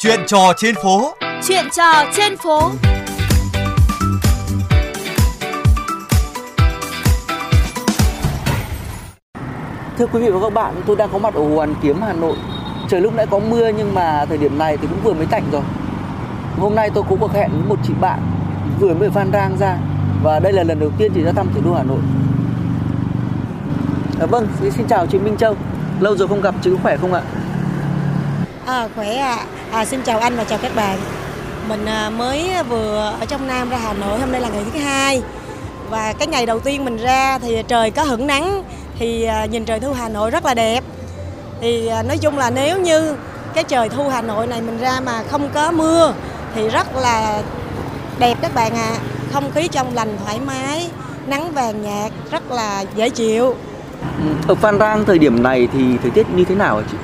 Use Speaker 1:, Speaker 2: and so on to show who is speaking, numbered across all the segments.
Speaker 1: Chuyện trò trên phố.
Speaker 2: Chuyện trò trên phố.
Speaker 3: Thưa quý vị và các bạn, tôi đang có mặt ở Hồ Hoàn Kiếm, Hà Nội. Trời lúc nãy có mưa nhưng mà thời điểm này thì cũng vừa mới tạnh rồi. Hôm nay tôi có cuộc hẹn với một chị bạn vừa mới Phan Rang ra và đây là lần đầu tiên chị ra thăm thủ đô Hà Nội. À, vâng, xin chào chị Minh Châu. Lâu rồi không gặp, chị có khỏe không ạ?
Speaker 4: À, khỏe ạ. À. À, xin chào anh và chào các bạn. Mình à, mới vừa ở trong Nam ra Hà Nội, hôm nay là ngày thứ hai. Và cái ngày đầu tiên mình ra thì trời có hửng nắng thì à, nhìn trời thu Hà Nội rất là đẹp. Thì à, nói chung là nếu như cái trời thu Hà Nội này mình ra mà không có mưa thì rất là đẹp các bạn ạ. À. Không khí trong lành thoải mái, nắng vàng nhạt rất là dễ chịu.
Speaker 3: Ừ, ở Phan Rang thời điểm này thì thời tiết như thế nào hả chị?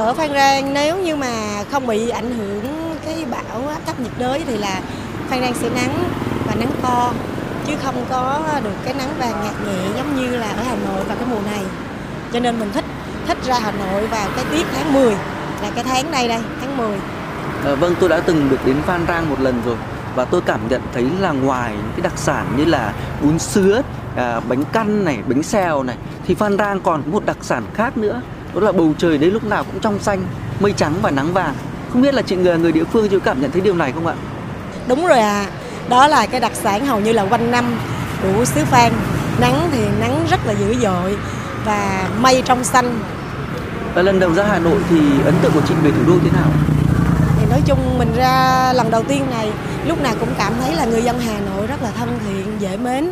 Speaker 4: Ở Phan Rang nếu như mà không bị ảnh hưởng cái bão áp thấp nhiệt đới thì là Phan Rang sẽ nắng và nắng to chứ không có được cái nắng vàng nhạt nhẹ giống như là ở Hà Nội vào cái mùa này. Cho nên mình thích thích ra Hà Nội vào cái tiết tháng 10 là cái tháng này đây tháng 10
Speaker 3: à, ờ, vâng tôi đã từng được đến Phan Rang một lần rồi và tôi cảm nhận thấy là ngoài những cái đặc sản như là bún sứa à, bánh căn này bánh xèo này thì Phan Rang còn một đặc sản khác nữa đó là bầu trời đấy lúc nào cũng trong xanh mây trắng và nắng vàng. Không biết là chị người người địa phương chị cảm nhận thấy điều này không ạ?
Speaker 4: Đúng rồi à đó là cái đặc sản hầu như là quanh năm của xứ Phan. Nắng thì nắng rất là dữ dội và mây trong xanh.
Speaker 3: Và lần đầu ra Hà Nội thì ấn tượng của chị về thủ đô thế nào?
Speaker 4: Thì nói chung mình ra lần đầu tiên này lúc nào cũng cảm thấy là người dân Hà Nội rất là thân thiện dễ mến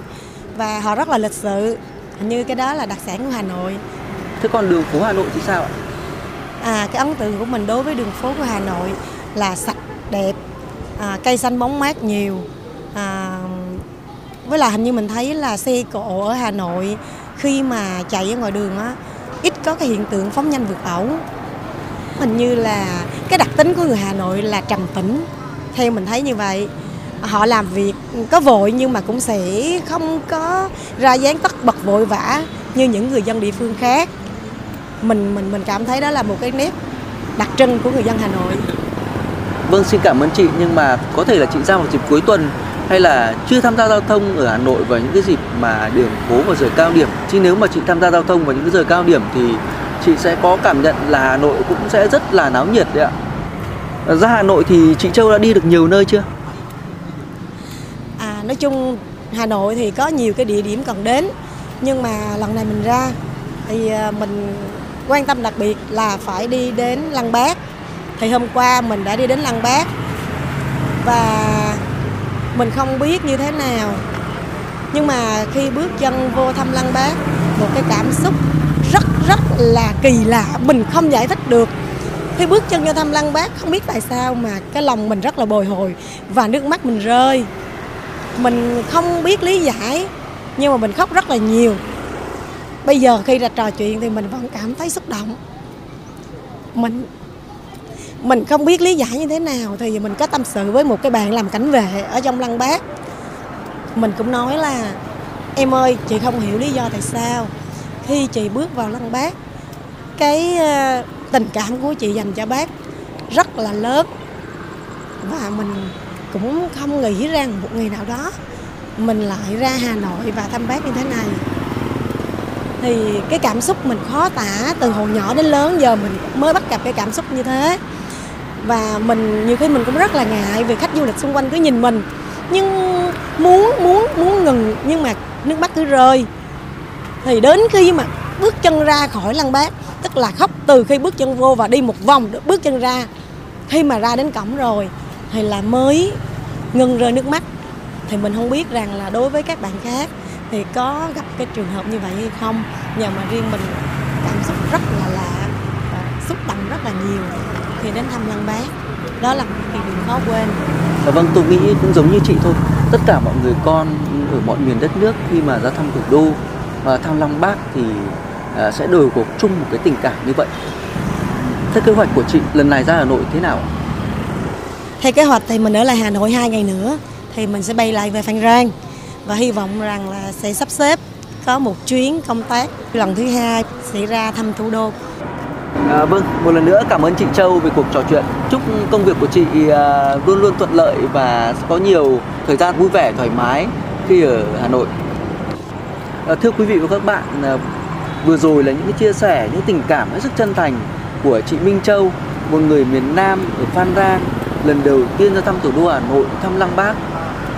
Speaker 4: và họ rất là lịch sự. Như cái đó là đặc sản của Hà Nội
Speaker 3: Thế còn đường phố Hà Nội thì sao ạ?
Speaker 4: À, cái ấn tượng của mình đối với đường phố của Hà Nội là sạch, đẹp, à, cây xanh bóng mát nhiều. À, với là hình như mình thấy là xe cộ ở Hà Nội khi mà chạy ở ngoài đường á ít có cái hiện tượng phóng nhanh vượt ẩu. Hình như là cái đặc tính của người Hà Nội là trầm tĩnh. Theo mình thấy như vậy họ làm việc có vội nhưng mà cũng sẽ không có ra dáng tất bật vội vã như những người dân địa phương khác mình mình mình cảm thấy đó là một cái nét đặc trưng của người dân Hà Nội.
Speaker 3: Vâng xin cảm ơn chị nhưng mà có thể là chị ra vào dịp cuối tuần hay là chưa tham gia giao thông ở Hà Nội vào những cái dịp mà đường phố vào giờ cao điểm chứ nếu mà chị tham gia giao thông vào những cái giờ cao điểm thì chị sẽ có cảm nhận là Hà Nội cũng sẽ rất là náo nhiệt đấy ạ. Ra Hà Nội thì chị Châu đã đi được nhiều nơi chưa?
Speaker 4: À nói chung Hà Nội thì có nhiều cái địa điểm cần đến nhưng mà lần này mình ra thì à, mình quan tâm đặc biệt là phải đi đến Lăng Bác. Thì hôm qua mình đã đi đến Lăng Bác và mình không biết như thế nào. Nhưng mà khi bước chân vô thăm Lăng Bác, một cái cảm xúc rất rất là kỳ lạ, mình không giải thích được. Khi bước chân vô thăm Lăng Bác không biết tại sao mà cái lòng mình rất là bồi hồi và nước mắt mình rơi. Mình không biết lý giải nhưng mà mình khóc rất là nhiều bây giờ khi ra trò chuyện thì mình vẫn cảm thấy xúc động. Mình mình không biết lý giải như thế nào thì mình có tâm sự với một cái bạn làm cảnh vệ ở trong lăng bác. Mình cũng nói là, em ơi, chị không hiểu lý do tại sao khi chị bước vào lăng bác, cái ờ, tình cảm của chị dành cho bác rất là lớn. Và mình cũng không nghĩ rằng một ngày nào đó mình lại ra Hà Nội và thăm bác như thế này thì cái cảm xúc mình khó tả từ hồi nhỏ đến lớn, giờ mình mới bắt gặp cái cảm xúc như thế. Và mình, nhiều khi mình cũng rất là ngại vì khách du lịch xung quanh cứ nhìn mình. Nhưng muốn muốn muốn ngừng, nhưng mà nước mắt cứ rơi. Thì đến khi mà bước chân ra khỏi lăng bác, tức là khóc từ khi bước chân vô và đi một vòng bước chân ra, khi mà ra đến cổng rồi, thì là mới ngừng rơi nước mắt. Thì mình không biết rằng là đối với các bạn khác thì có gặp cái trường hợp như vậy hay không? Nhờ mà riêng mình cảm xúc rất là lạ và xúc động rất là nhiều khi đến thăm lăng bác. Đó là một kỳ điều khó quên.
Speaker 3: Dạ vâng tôi nghĩ cũng giống như chị thôi. Tất cả mọi người con ở mọi miền đất nước khi mà ra thăm thủ đô và thăm lăng bác thì à, sẽ đều có chung một cái tình cảm như vậy. Theo kế hoạch của chị lần này ra hà nội thế nào
Speaker 4: theo kế hoạch thì mình ở lại hà nội hai ngày nữa thì mình sẽ bay lại về phan rang và hy vọng rằng là sẽ sắp xếp có một chuyến công tác lần thứ hai sẽ ra thăm thủ đô.
Speaker 3: À, vâng, một lần nữa cảm ơn chị Châu về cuộc trò chuyện. Chúc công việc của chị à, luôn luôn thuận lợi và có nhiều thời gian vui vẻ thoải mái khi ở Hà Nội. À, thưa quý vị và các bạn, à, vừa rồi là những cái chia sẻ, những tình cảm hết sức chân thành của chị Minh Châu, một người miền Nam ở Phan Rang lần đầu tiên ra thăm thủ đô Hà Nội, thăm Lăng Bác.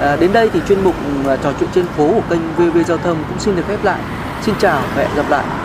Speaker 3: À, đến đây thì chuyên mục à, trò chuyện trên phố của kênh VV Giao thông cũng xin được khép lại. Xin chào và hẹn gặp lại.